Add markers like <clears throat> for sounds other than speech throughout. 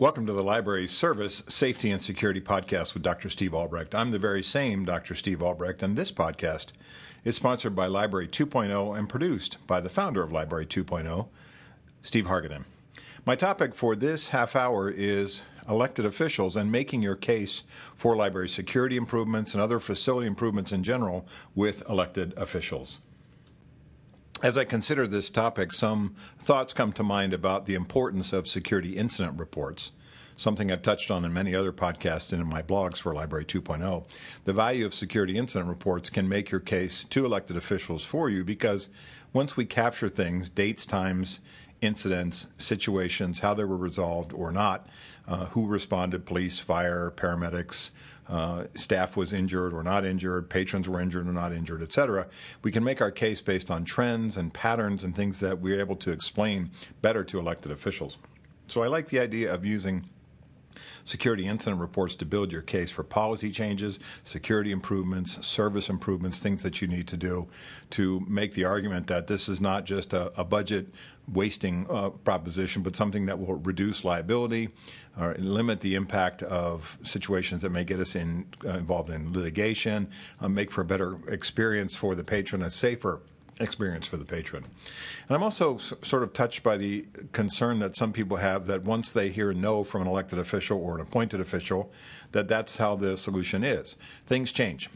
Welcome to the Library Service Safety and Security Podcast with Dr. Steve Albrecht. I'm the very same Dr. Steve Albrecht, and this podcast is sponsored by Library 2.0 and produced by the founder of Library 2.0, Steve Hargadon. My topic for this half hour is elected officials and making your case for library security improvements and other facility improvements in general with elected officials. As I consider this topic, some thoughts come to mind about the importance of security incident reports, something I've touched on in many other podcasts and in my blogs for Library 2.0. The value of security incident reports can make your case to elected officials for you because once we capture things, dates, times, incidents, situations, how they were resolved or not, uh, who responded, police, fire, paramedics, uh, staff was injured or not injured, patrons were injured or not injured, etc. We can make our case based on trends and patterns and things that we're able to explain better to elected officials. So I like the idea of using security incident reports to build your case for policy changes, security improvements, service improvements, things that you need to do to make the argument that this is not just a, a budget wasting uh, proposition, but something that will reduce liability or limit the impact of situations that may get us in, uh, involved in litigation, uh, make for a better experience for the patron, a safer experience for the patron. And I'm also sort of touched by the concern that some people have that once they hear no from an elected official or an appointed official, that that's how the solution is. Things change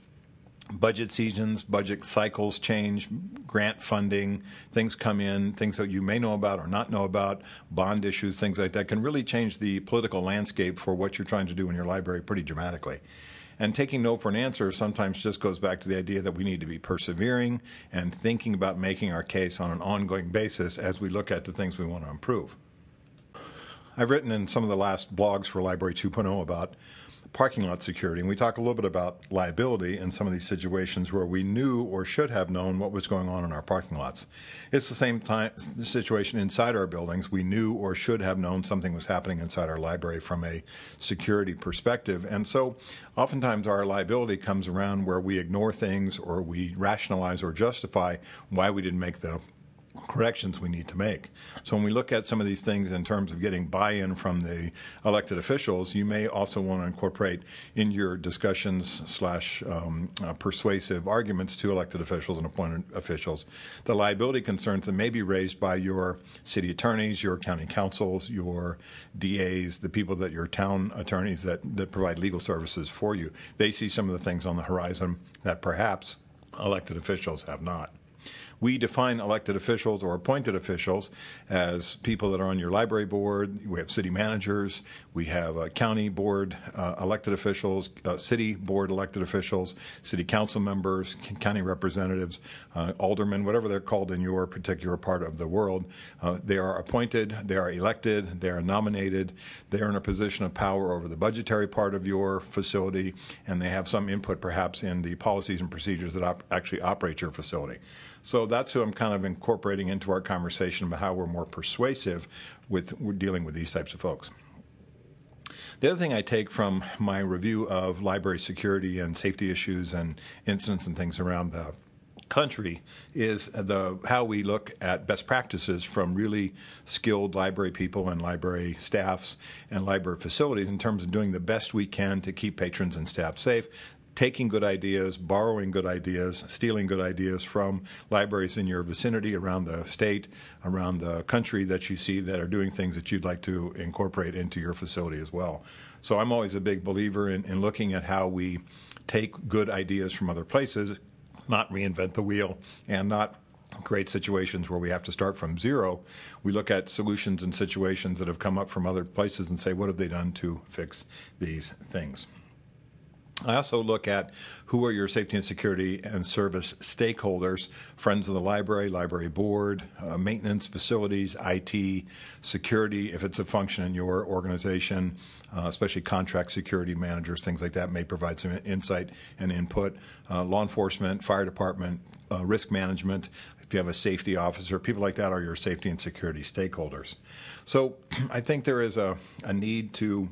budget seasons, budget cycles change, grant funding, things come in, things that you may know about or not know about, bond issues, things like that can really change the political landscape for what you're trying to do in your library pretty dramatically. And taking no for an answer sometimes just goes back to the idea that we need to be persevering and thinking about making our case on an ongoing basis as we look at the things we want to improve. I've written in some of the last blogs for Library 2.0 about parking lot security, and we talk a little bit about liability in some of these situations where we knew or should have known what was going on in our parking lots. It's the same time the situation inside our buildings. We knew or should have known something was happening inside our library from a security perspective, and so oftentimes our liability comes around where we ignore things or we rationalize or justify why we didn't make the corrections we need to make. So when we look at some of these things in terms of getting buy-in from the elected officials, you may also want to incorporate in your discussions slash um, uh, persuasive arguments to elected officials and appointed officials the liability concerns that may be raised by your city attorneys, your county counsels, your DAs, the people that your town attorneys that, that provide legal services for you. They see some of the things on the horizon that perhaps elected officials have not. We define elected officials or appointed officials as people that are on your library board. We have city managers. We have uh, county board uh, elected officials, uh, city board elected officials, city council members, county representatives, uh, aldermen, whatever they're called in your particular part of the world. Uh, they are appointed, they are elected, they are nominated, they are in a position of power over the budgetary part of your facility, and they have some input perhaps in the policies and procedures that op- actually operate your facility. So that's who I'm kind of incorporating into our conversation about how we're more persuasive with dealing with these types of folks. The other thing I take from my review of library security and safety issues and incidents and things around the country is the how we look at best practices from really skilled library people and library staffs and library facilities in terms of doing the best we can to keep patrons and staff safe taking good ideas, borrowing good ideas, stealing good ideas from libraries in your vicinity, around the state, around the country that you see that are doing things that you'd like to incorporate into your facility as well. So I'm always a big believer in, in looking at how we take good ideas from other places, not reinvent the wheel, and not create situations where we have to start from zero. We look at solutions and situations that have come up from other places and say, what have they done to fix these things? I also look at who are your safety and security and service stakeholders, friends of the library, library board, uh, maintenance, facilities, IT, security, if it's a function in your organization, uh, especially contract security managers, things like that may provide some insight and input. Uh, law enforcement, fire department, uh, risk management, if you have a safety officer, people like that are your safety and security stakeholders. So <clears throat> I think there is a, a need to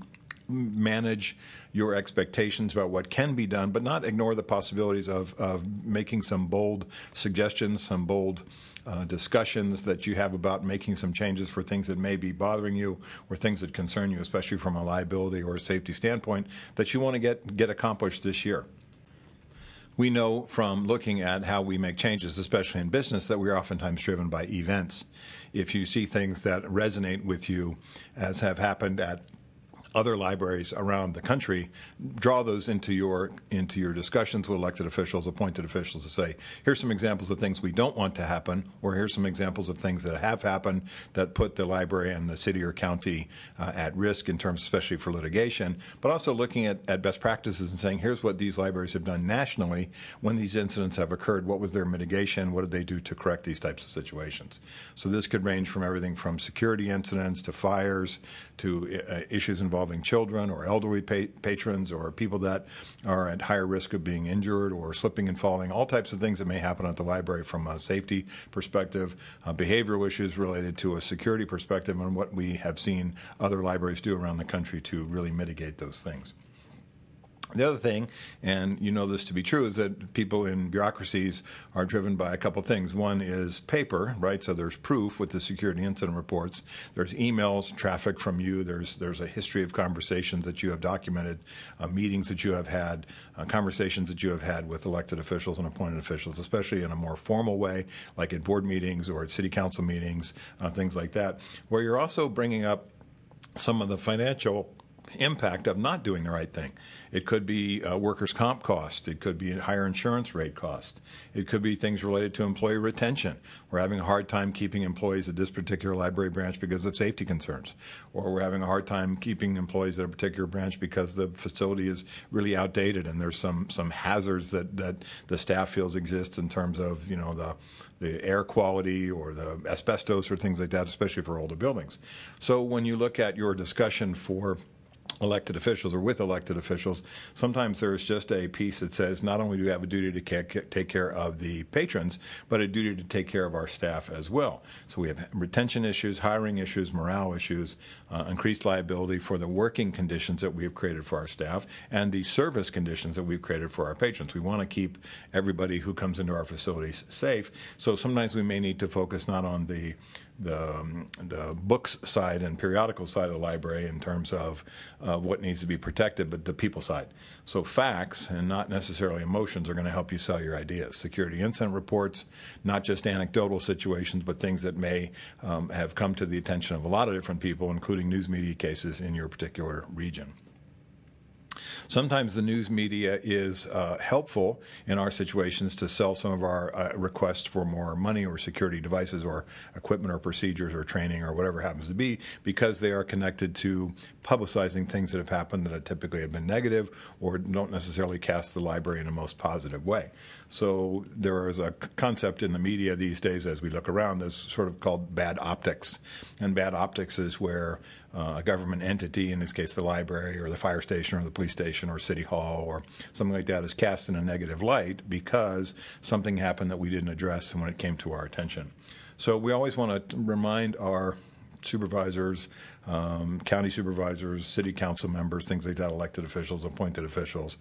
manage your expectations about what can be done, but not ignore the possibilities of, of making some bold suggestions, some bold uh, discussions that you have about making some changes for things that may be bothering you or things that concern you, especially from a liability or a safety standpoint, that you want to get, get accomplished this year. We know from looking at how we make changes, especially in business, that we are oftentimes driven by events. If you see things that resonate with you, as have happened at other libraries around the country, draw those into your into your discussions with elected officials, appointed officials, to say, here's some examples of things we don't want to happen, or here's some examples of things that have happened that put the library and the city or county uh, at risk in terms, especially for litigation. But also looking at, at best practices and saying, here's what these libraries have done nationally when these incidents have occurred. What was their mitigation? What did they do to correct these types of situations? So this could range from everything from security incidents to fires to uh, issues involving involving children or elderly pa- patrons or people that are at higher risk of being injured or slipping and falling, all types of things that may happen at the library from a safety perspective, uh, behavioral issues related to a security perspective, and what we have seen other libraries do around the country to really mitigate those things. The other thing, and you know this to be true, is that people in bureaucracies are driven by a couple things. One is paper, right? So there's proof with the security incident reports. There's emails, traffic from you. There's there's a history of conversations that you have documented, uh, meetings that you have had, uh, conversations that you have had with elected officials and appointed officials, especially in a more formal way, like at board meetings or at city council meetings, uh, things like that, where you're also bringing up some of the financial impact of not doing the right thing. It could be uh, workers' comp cost. It could be higher insurance rate cost. It could be things related to employee retention. We're having a hard time keeping employees at this particular library branch because of safety concerns. Or we're having a hard time keeping employees at a particular branch because the facility is really outdated and there's some, some hazards that, that the staff feels exist in terms of, you know, the, the air quality or the asbestos or things like that, especially for older buildings. So when you look at your discussion for elected officials or with elected officials, sometimes there's just a piece that says not only do we have a duty to take care of the patrons, but a duty to take care of our staff as well. So we have retention issues, hiring issues, morale issues, uh, increased liability for the working conditions that we have created for our staff, and the service conditions that we've created for our patrons. We want to keep everybody who comes into our facilities safe. So sometimes we may need to focus not on the the, um, the books side and periodical side of the library in terms of uh, what needs to be protected, but the people side. So facts and not necessarily emotions are going to help you sell your ideas. Security incident reports, not just anecdotal situations, but things that may um, have come to the attention of a lot of different people, including news media cases in your particular region. Sometimes the news media is uh, helpful in our situations to sell some of our uh, requests for more money or security devices or equipment or procedures or training or whatever happens to be because they are connected to publicizing things that have happened that typically have been negative or don't necessarily cast the library in a most positive way. So there is a concept in the media these days as we look around that's sort of called bad optics. And bad optics is where uh, a government entity, in this case the library or the fire station or the police station or city hall or something like that, is cast in a negative light because something happened that we didn't address when it came to our attention. So we always want to remind our supervisors, um, county supervisors, city council members, things like that, elected officials, appointed officials,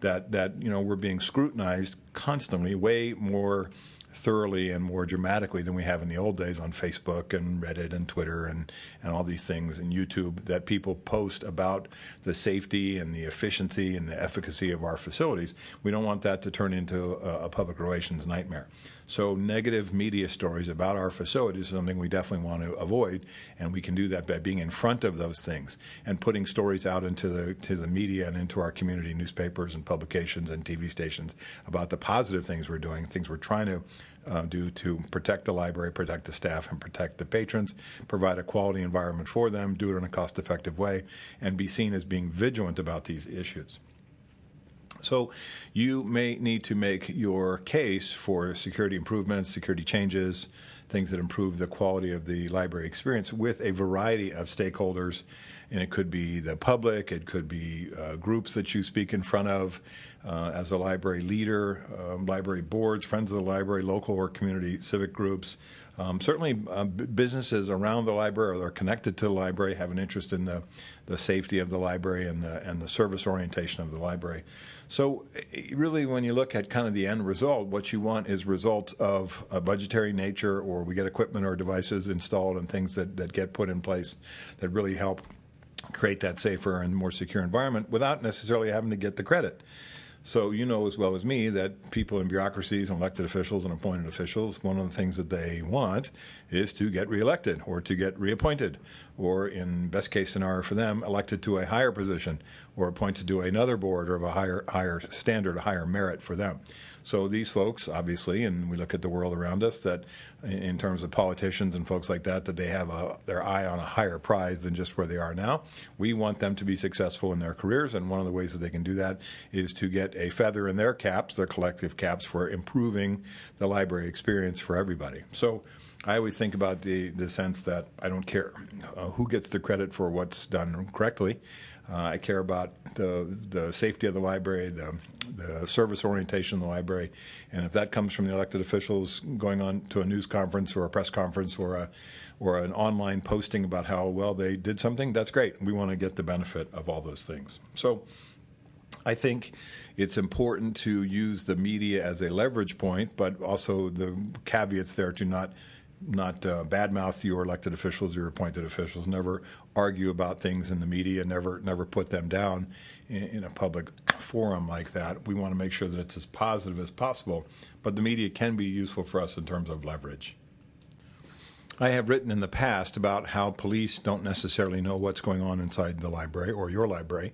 that that you know we're being scrutinized constantly, way more thoroughly and more dramatically than we have in the old days on Facebook and Reddit and Twitter and, and all these things and YouTube that people post about the safety and the efficiency and the efficacy of our facilities. We don't want that to turn into a, a public relations nightmare. So negative media stories about our facilities is something we definitely want to avoid, and we can do that by being in front of those things and putting stories out into the to the media and into our community newspapers and publications and TV stations about the positive things we're doing, things we're trying to uh, do to protect the library, protect the staff, and protect the patrons, provide a quality environment for them, do it in a cost effective way, and be seen as being vigilant about these issues. So you may need to make your case for security improvements, security changes, things that improve the quality of the library experience with a variety of stakeholders. And it could be the public, it could be uh, groups that you speak in front of uh, as a library leader, um, library boards, friends of the library, local or community civic groups, Um, certainly, uh, b- businesses around the library or are connected to the library have an interest in the, the safety of the library and the and the service orientation of the library. So, really, when you look at kind of the end result, what you want is results of a budgetary nature, or we get equipment or devices installed and things that, that get put in place that really help create that safer and more secure environment without necessarily having to get the credit. So you know as well as me that people in bureaucracies and elected officials and appointed officials, one of the things that they want is to get reelected or to get reappointed, or in best case scenario for them, elected to a higher position or appointed to another board or of a higher higher standard, a higher merit for them. So these folks, obviously, and we look at the world around us, that in terms of politicians and folks like that, that they have a, their eye on a higher prize than just where they are now. We want them to be successful in their careers, and one of the ways that they can do that is to get a feather in their caps, their collective caps, for improving the library experience for everybody. So. I always think about the, the sense that I don't care uh, who gets the credit for what's done correctly. Uh, I care about the the safety of the library, the the service orientation of the library, and if that comes from the elected officials going on to a news conference or a press conference or a or an online posting about how well they did something, that's great. We want to get the benefit of all those things. So. I think it's important to use the media as a leverage point, but also the caveats there to not not uh, badmouth your elected officials, your appointed officials. Never argue about things in the media. Never never put them down in, in, a public forum like that. We want to make sure that it's as positive as possible. But the media can be useful for us in terms of leverage. I have written in the past about how police don't necessarily know what's going on inside the library or your library.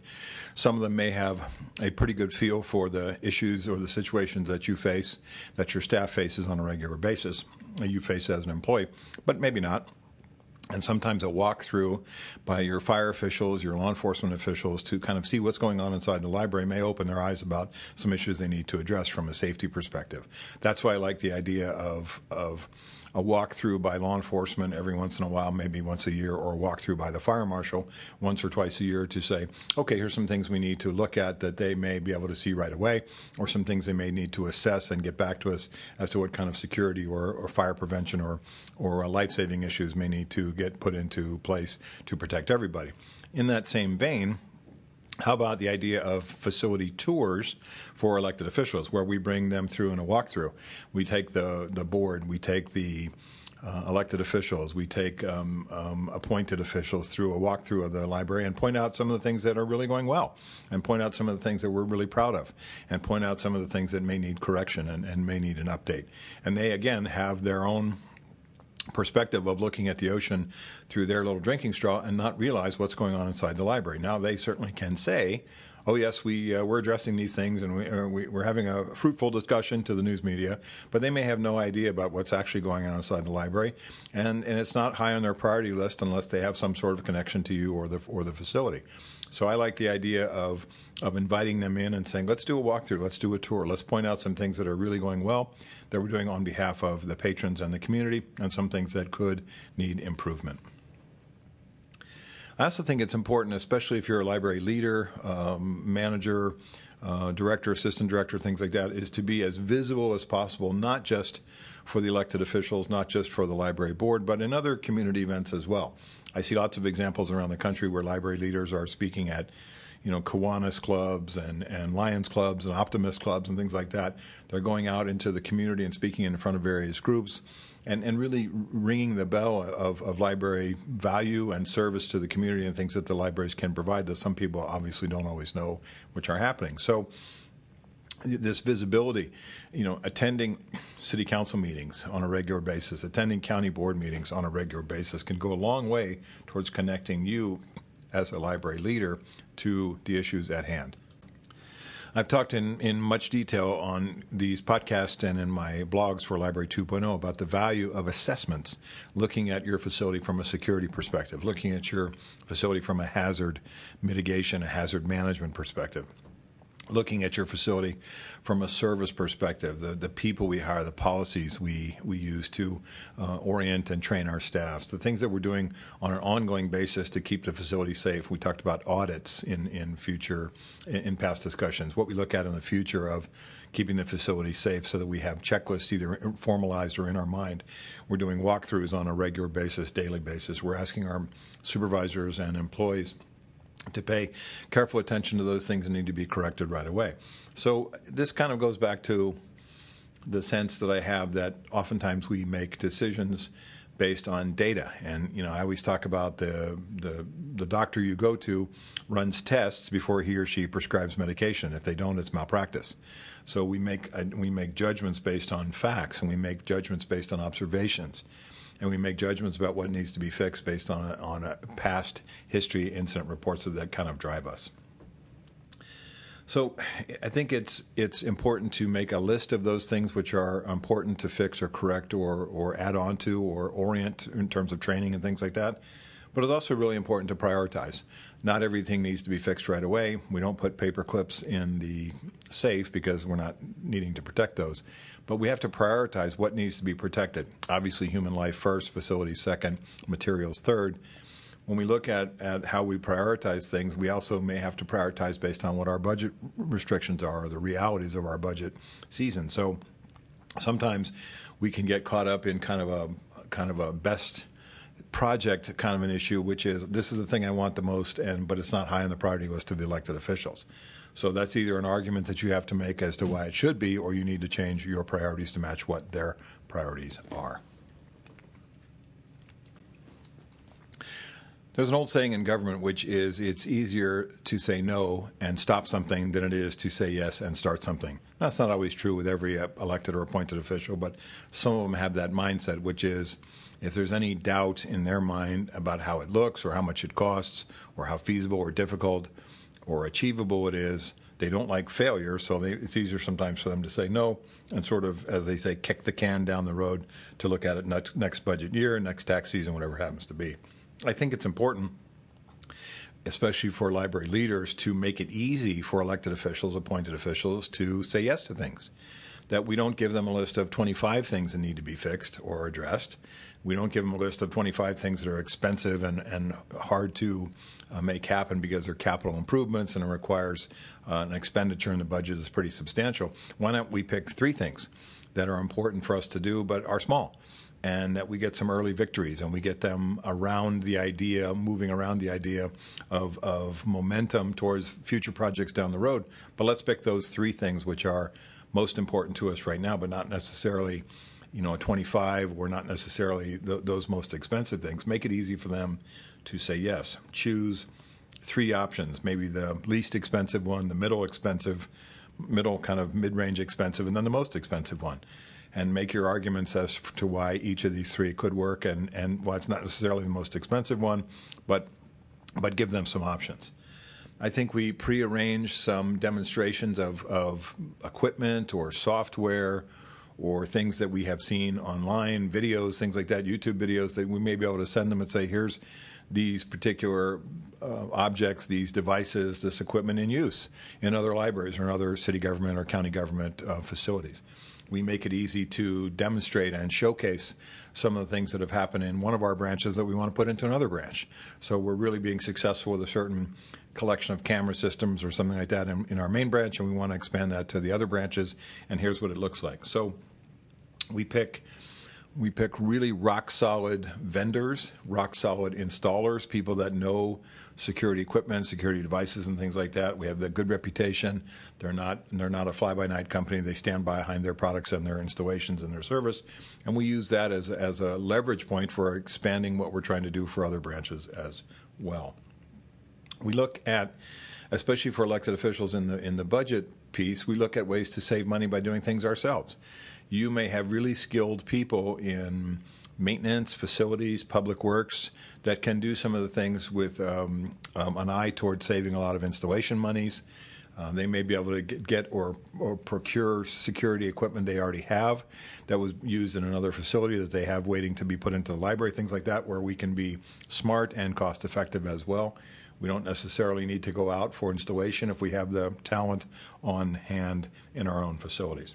Some of them may have a pretty good feel for the issues or the situations that you face, that your staff faces on a regular basis you face as an employee, but maybe not. And sometimes a walkthrough by your fire officials, your law enforcement officials to kind of see what's going on inside the library may open their eyes about some issues they need to address from a safety perspective. That's why I like the idea of, of a walkthrough by law enforcement every once in a while, maybe once a year, or a walkthrough by the fire marshal once or twice a year to say, okay, here's some things we need to look at that they may be able to see right away, or some things they may need to assess and get back to us as to what kind of security or, or fire prevention or, or uh, life saving issues may need to get put into place to protect everybody. In that same vein, how about the idea of facility tours for elected officials, where we bring them through in a walkthrough? We take the the board, we take the uh, elected officials, we take um, um, appointed officials through a walkthrough of the library and point out some of the things that are really going well, and point out some of the things that we're really proud of, and point out some of the things that may need correction and, and may need an update. And they again have their own perspective of looking at the ocean through their little drinking straw and not realize what's going on inside the library. Now they certainly can say, "Oh yes, we uh, we're addressing these things and we, uh, we, are having a fruitful discussion to the news media," but they may have no idea about what's actually going on inside the library, and and it's not high on their priority list unless they have some sort of connection to you or the or the facility. So I like the idea of of inviting them in and saying, let's do a walkthrough, let's do a tour, let's point out some things that are really going well that we're doing on behalf of the patrons and the community, and some things that could need improvement. I also think it's important, especially if you're a library leader, um, manager, uh, director, assistant director, things like that, is to be as visible as possible, not just for the elected officials, not just for the library board, but in other community events as well. I see lots of examples around the country where library leaders are speaking at, you know, Kiwanis clubs and, and Lions clubs and Optimist clubs and things like that. They're going out into the community and speaking in front of various groups and, and really ringing the bell of, of library value and service to the community and things that the libraries can provide that some people obviously don't always know which are happening. So this visibility, you know, attending city council meetings on a regular basis, attending county board meetings on a regular basis can go a long way towards connecting you as a library leader to the issues at hand. I've talked in, in much detail on these podcasts and in my blogs for Library 2.0 about the value of assessments, looking at your facility from a security perspective, looking at your facility from a hazard mitigation, a hazard management perspective looking at your facility from a service perspective, the, the people we hire, the policies we, we use to uh, orient and train our staffs, the things that we're doing on an ongoing basis to keep the facility safe. We talked about audits in, in future, in, in past discussions, what we look at in the future of keeping the facility safe so that we have checklists either formalized or in our mind. We're doing walkthroughs on a regular basis, daily basis. We're asking our supervisors and employees to pay careful attention to those things that need to be corrected right away. So this kind of goes back to the sense that I have that oftentimes we make decisions based on data. And you know, I always talk about the the the doctor you go to runs tests before he or she prescribes medication. If they don't, it's malpractice. So we make we make judgments based on facts, and we make judgments based on observations and we make judgments about what needs to be fixed based on a, on a past history, incident reports that kind of drive us. So I think it's it's important to make a list of those things which are important to fix or correct or or add on to or orient in terms of training and things like that. But it's also really important to prioritize. Not everything needs to be fixed right away. We don't put paper clips in the safe because we're not needing to protect those. But we have to prioritize what needs to be protected. Obviously, human life first, facilities second, materials third. When we look at, at how we prioritize things, we also may have to prioritize based on what our budget restrictions are or the realities of our budget season. So sometimes we can get caught up in kind of a kind of a best project kind of an issue, which is this is the thing I want the most, and but it's not high on the priority list of the elected officials. So that's either an argument that you have to make as to why it should be, or you need to change your priorities to match what their priorities are. There's an old saying in government which is it's easier to say no and stop something than it is to say yes and start something. That's not always true with every uh, elected or appointed official, but some of them have that mindset, which is if there's any doubt in their mind about how it looks or how much it costs or how feasible or difficult, or achievable it is. They don't like failure, so they, it's easier sometimes for them to say no and sort of, as they say, kick the can down the road to look at it next, next budget year, next tax season, whatever happens to be. I think it's important, especially for library leaders, to make it easy for elected officials, appointed officials, to say yes to things that we don't give them a list of 25 things that need to be fixed or addressed. We don't give them a list of 25 things that are expensive and, and hard to uh, make happen because they're capital improvements and it requires uh, an expenditure in the budget that's pretty substantial. Why don't we pick three things that are important for us to do but are small? And that we get some early victories and we get them around the idea, moving around the idea of, of momentum towards future projects down the road. But let's pick those three things which are most important to us right now, but not necessarily you know, a 25 or not necessarily th- those most expensive things. Make it easy for them to say yes. Choose three options, maybe the least expensive one, the middle expensive, middle kind of mid-range expensive, and then the most expensive one. And make your arguments as to why each of these three could work, and and why it's not necessarily the most expensive one, but but give them some options. I think we prearrange some demonstrations of, of equipment or software or things that we have seen online, videos, things like that, YouTube videos that we may be able to send them and say, here's these particular uh, objects, these devices, this equipment in use in other libraries or in other city government or county government uh, facilities. We make it easy to demonstrate and showcase some of the things that have happened in one of our branches that we want to put into another branch. So we're really being successful with a certain collection of camera systems or something like that in, in our main branch, and we want to expand that to the other branches. And here's what it looks like. So we pick we pick really rock solid vendors, rock solid installers, people that know security equipment, security devices, and things like that. We have the good reputation. They're not they're not a fly by night company. They stand behind their products and their installations and their service, and we use that as as a leverage point for expanding what we're trying to do for other branches as well. We look at especially for elected officials in the in the budget piece, we look at ways to save money by doing things ourselves you may have really skilled people in maintenance, facilities, public works that can do some of the things with um, um, an eye toward saving a lot of installation monies. Uh, they may be able to get, get, or, or procure security equipment they already have that was used in another facility that they have waiting to be put into the library, things like that, where we can be smart and cost effective as well. We don't necessarily need to go out for installation if we have the talent on hand in our own facilities.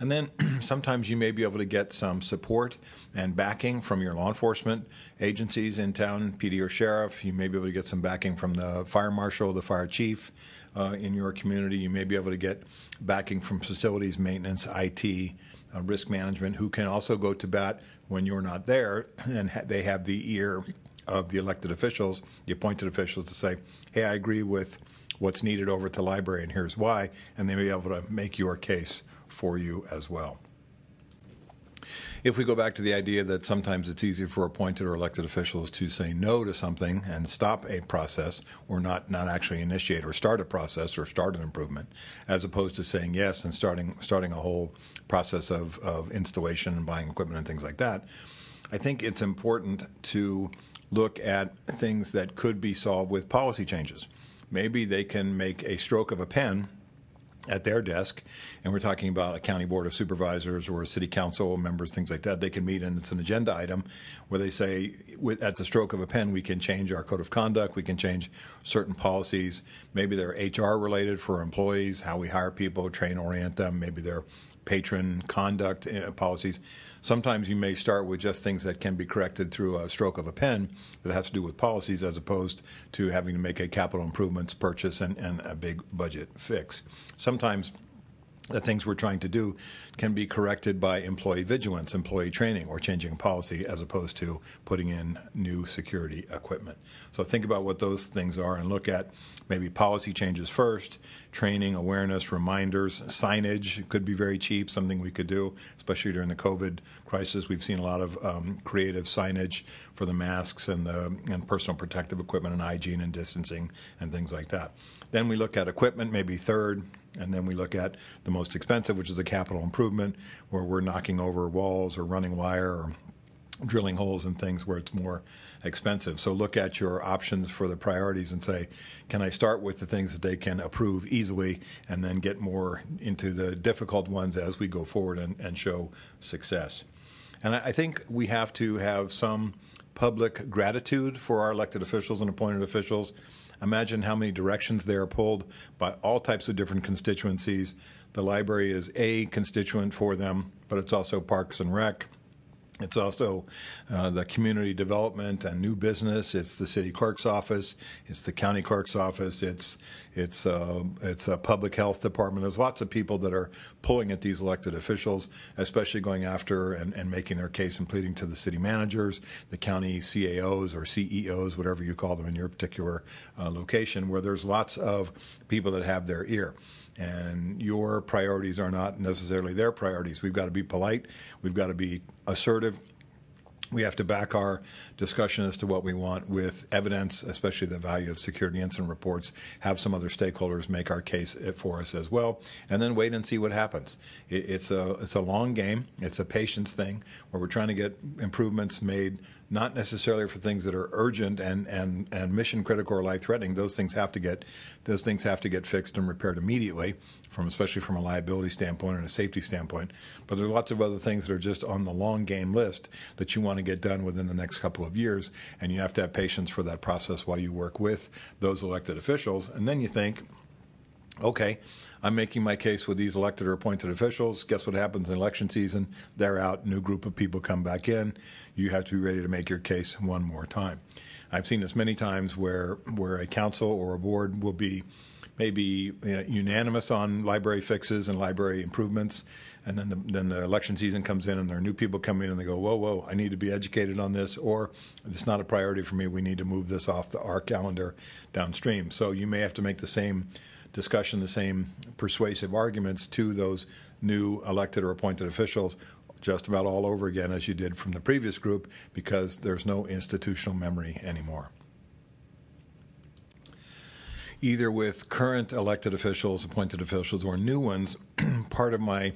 And then <clears throat> sometimes you may be able to get some support and backing from your law enforcement agencies in town, PD or sheriff. You may be able to get some backing from the fire marshal, the fire chief uh, in your community. You may be able to get backing from facilities maintenance, IT, uh, risk management, who can also go to bat when you're not there, <clears throat> and ha- they have the ear of the elected officials, the appointed officials, to say, "Hey, I agree with." What's needed over at the library, and here's why, and they may be able to make your case for you as well. If we go back to the idea that sometimes it's easier for appointed or elected officials to say no to something and stop a process or not, not actually initiate or start a process or start an improvement, as opposed to saying yes and starting, starting a whole process of, of installation and buying equipment and things like that, I think it's important to look at things that could be solved with policy changes. Maybe they can make a stroke of a pen at their desk, and we're talking about a county board of supervisors or a city council members, things like that. They can meet, and it's an agenda item where they say, with, at the stroke of a pen, we can change our code of conduct, we can change certain policies. Maybe they're HR related for employees, how we hire people, train, orient them. Maybe they're patron conduct uh, policies. Sometimes you may start with just things that can be corrected through a stroke of a pen that has to do with policies as opposed to having to make a capital improvements purchase and, and a big budget fix. Sometimes the things we're trying to do can be corrected by employee vigilance, employee training, or changing policy as opposed to putting in new security equipment. So think about what those things are and look at maybe policy changes first, training, awareness, reminders, signage could be very cheap, something we could do, especially during the COVID crisis. We've seen a lot of um, creative signage for the masks and the and personal protective equipment and hygiene and distancing and things like that. Then we look at equipment, maybe third, and then we look at the most expensive, which is a capital improvement, where we're knocking over walls or running wire or drilling holes and things where it's more expensive. So look at your options for the priorities and say, can I start with the things that they can approve easily and then get more into the difficult ones as we go forward and, and show success? And I, I think we have to have some public gratitude for our elected officials and appointed officials Imagine how many directions they are pulled by all types of different constituencies. The library is a constituent for them, but it's also Parks and Rec. It's also uh, the community development and new business. It's the city clerk's office. It's the county clerk's office. It's it's uh, it's a public health department. There's lots of people that are pulling at these elected officials, especially going after and, and making their case and pleading to the city managers, the county CAOs or CEOs, whatever you call them in your particular uh, location, where there's lots of people that have their ear and your priorities are not necessarily their priorities. We've got to be polite, we've got to be assertive. We have to back our discussion as to what we want with evidence, especially the value of security incident reports. Have some other stakeholders make our case for us as well, and then wait and see what happens. it's a it's a long game. It's a patience thing where we're trying to get improvements made not necessarily for things that are urgent and, and, and mission critical or life threatening. Those things have to get those things have to get fixed and repaired immediately, from especially from a liability standpoint and a safety standpoint. But there are lots of other things that are just on the long game list that you want to get done within the next couple of years, and you have to have patience for that process while you work with those elected officials. And then you think, okay, I'm making my case with these elected or appointed officials. Guess what happens in election season? They're out, new group of people come back in. You have to be ready to make your case one more time. I've seen this many times where where a council or a board will be maybe unanimous on library fixes and library improvements, and then the, then the election season comes in and there are new people come in and they go, whoa, whoa, I need to be educated on this, or it's not a priority for me. We need to move this off the, our calendar downstream. So you may have to make the same discussion the same persuasive arguments to those new elected or appointed officials just about all over again as you did from the previous group because there's no institutional memory anymore. Either with current elected officials, appointed officials, or new ones, <clears throat> part of my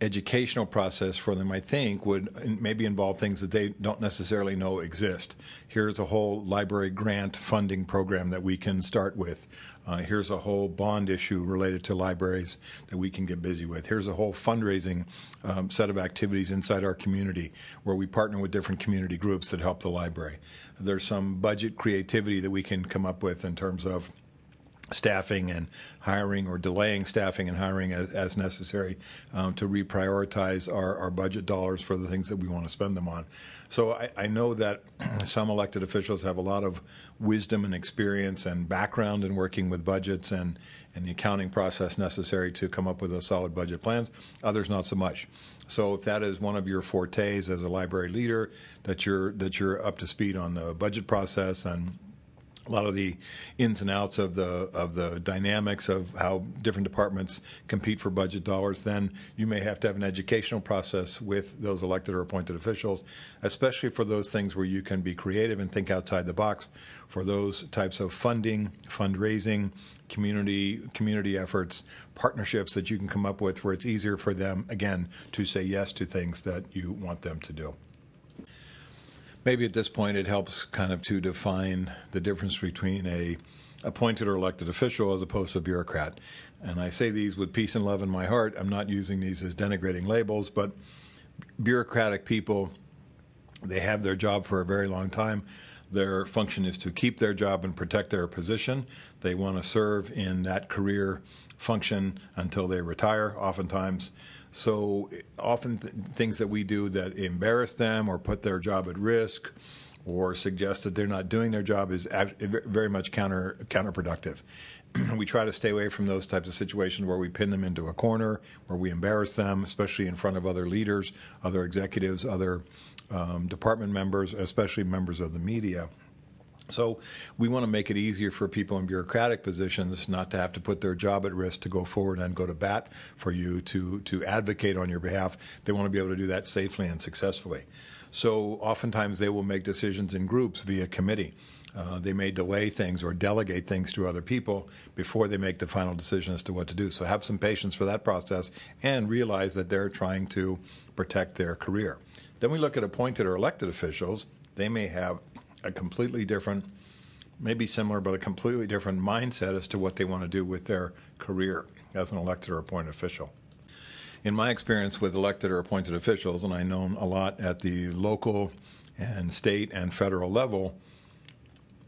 educational process for them, I think, would maybe involve things that they don't necessarily know exist. Here's a whole library grant funding program that we can start with. Uh, here's a whole bond issue related to libraries that we can get busy with. Here's a whole fundraising um, set of activities inside our community where we partner with different community groups that help the library. There's some budget creativity that we can come up with in terms of staffing and hiring or delaying staffing and hiring as, as necessary um, to reprioritize our, our, budget dollars for the things that we want to spend them on. So I, I, know that <clears throat> some elected officials have a lot of wisdom and experience and background in working with budgets and, and the accounting process necessary to come up with those solid budget plans. Others not so much. So if that is one of your fortes as a library leader, that you're that you're up to speed on the budget process and a lot of the ins and outs of the of the dynamics of how different departments compete for budget dollars, then you may have to have an educational process with those elected or appointed officials, especially for those things where you can be creative and think outside the box. For those types of funding, fundraising, community community efforts, partnerships that you can come up with, where it's easier for them again to say yes to things that you want them to do maybe at this point it helps kind of to define the difference between a appointed or elected official as opposed to a bureaucrat. And I say these with peace and love in my heart. I'm not using these as denigrating labels, but bureaucratic people, they have their job for a very long time. Their function is to keep their job and protect their position. They want to serve in that career function until they retire, oftentimes. So often th- things that we do that embarrass them or put their job at risk or suggest that they're not doing their job is very much counter counterproductive. <clears throat> we try to stay away from those types of situations where we pin them into a corner, where we embarrass them, especially in front of other leaders, other executives, other um, department members, especially members of the media. So we want to make it easier for people in bureaucratic positions not to have to put their job at risk to go forward and go to bat for you to to advocate on your behalf. They want to be able to do that safely and successfully. So oftentimes they will make decisions in groups via committee. Uh, they may delay things or delegate things to other people before they make the final decision as to what to do. So have some patience for that process and realize that they're trying to protect their career. Then we look at appointed or elected officials. They may have a completely different, maybe similar, but a completely different mindset as to what they want to do with their career as an elected or appointed official. In my experience with elected or appointed officials, and I know a lot at the local and state and federal level,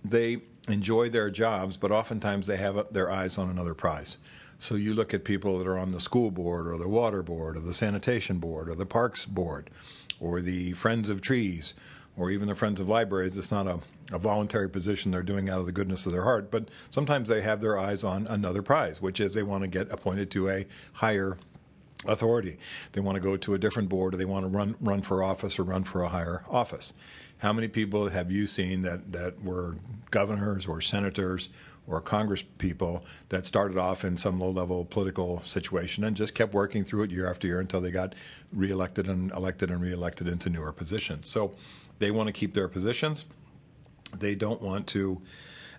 they enjoy their jobs, but oftentimes they have their eyes on another prize. So you look at people that are on the school board or the water board or the sanitation board or the parks board or the Friends of Trees or even the Friends of Libraries. It's not a, a voluntary position they're doing out of the goodness of their heart, but sometimes they have their eyes on another prize, which is they want to get appointed to a higher authority. They want to go to a different board, or they want to run run for office or run for a higher office. How many people have you seen that that were governors or senators or Congress people that started off in some low level political situation and just kept working through it year after year until they got reelected and elected and reelected into newer positions? So they want to keep their positions. They don't want to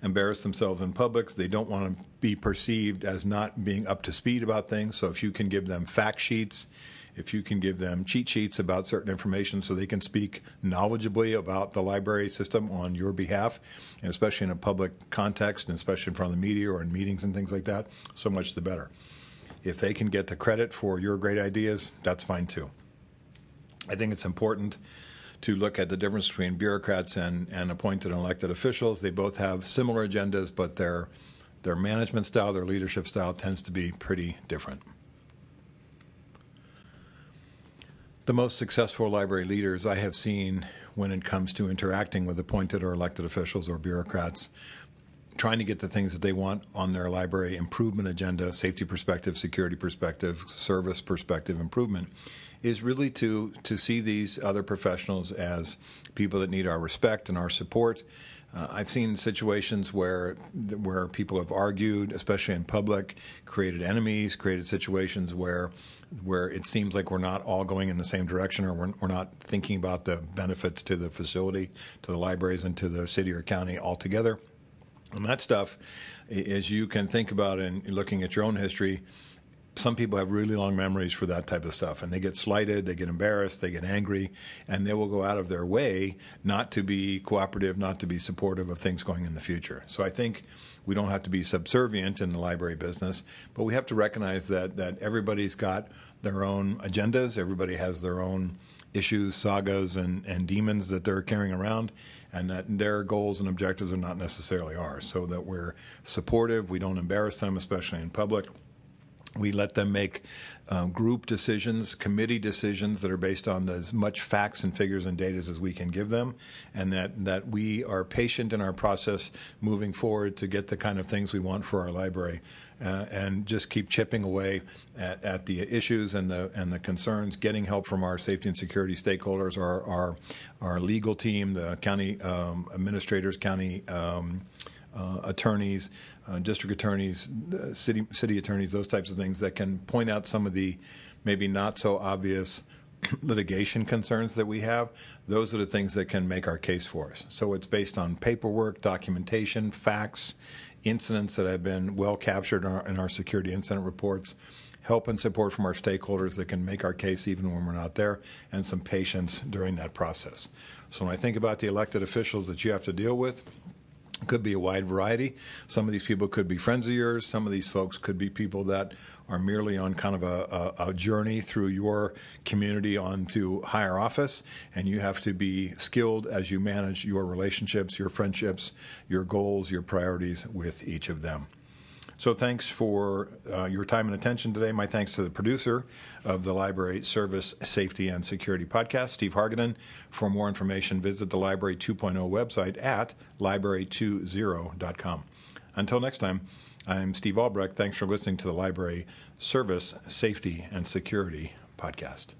embarrass themselves in public. They don't want to be perceived as not being up to speed about things. So if you can give them fact sheets, if you can give them cheat sheets about certain information so they can speak knowledgeably about the library system on your behalf, and especially in a public context, and especially in front of the media or in meetings and things like that, so much the better. If they can get the credit for your great ideas, that's fine too. I think it's important to look at the difference between bureaucrats and, and appointed and elected officials. They both have similar agendas, but their their management style, their leadership style tends to be pretty different. The most successful library leaders I have seen when it comes to interacting with appointed or elected officials or bureaucrats, trying to get the things that they want on their library improvement agenda, safety perspective, security perspective, service perspective improvement, is really to to see these other professionals as people that need our respect and our support. Uh, I've seen situations where where people have argued, especially in public, created enemies, created situations where where it seems like we're not all going in the same direction, or we're, we're not thinking about the benefits to the facility, to the libraries, and to the city or county altogether. And that stuff, as you can think about in looking at your own history, some people have really long memories for that type of stuff and they get slighted, they get embarrassed, they get angry, and they will go out of their way not to be cooperative, not to be supportive of things going in the future. So I think we don't have to be subservient in the library business, but we have to recognize that that everybody's got their own agendas, everybody has their own issues, sagas, and, and demons that they're carrying around, and that their goals and objectives are not necessarily ours. So that we're supportive, we don't embarrass them, especially in public we let them make um, group decisions, committee decisions that are based on as much facts and figures and data as we can give them, and that, that we are patient in our process moving forward to get the kind of things we want for our library. Uh, and just keep chipping away at, at, the issues and the and the concerns, getting help from our safety and security stakeholders, our our, our legal team, the county um, administrators, county um, uh, attorneys, uh, district attorneys, uh, city city attorneys, those types of things that can point out some of the maybe not so obvious <clears throat> litigation concerns that we have. Those are the things that can make our case for us. So it's based on paperwork, documentation, facts, incidents that have been well captured in our, in our security incident reports help and support from our stakeholders that can make our case even when we're not there, and some patience during that process. So when I think about the elected officials that you have to deal with, could be a wide variety. Some of these people could be friends of yours. Some of these folks could be people that are merely on kind of a, a, a, journey through your community onto higher office, and you have to be skilled as you manage your relationships, your friendships, your goals, your priorities with each of them. So thanks for uh, your time and attention today. My thanks to the producer of the Library Service Safety and Security Podcast, Steve Hargadon. For more information, visit the Library 2.0 website at library20.com. Until next time, I'm Steve Albrecht. Thanks for listening to the Library Service Safety and Security Podcast.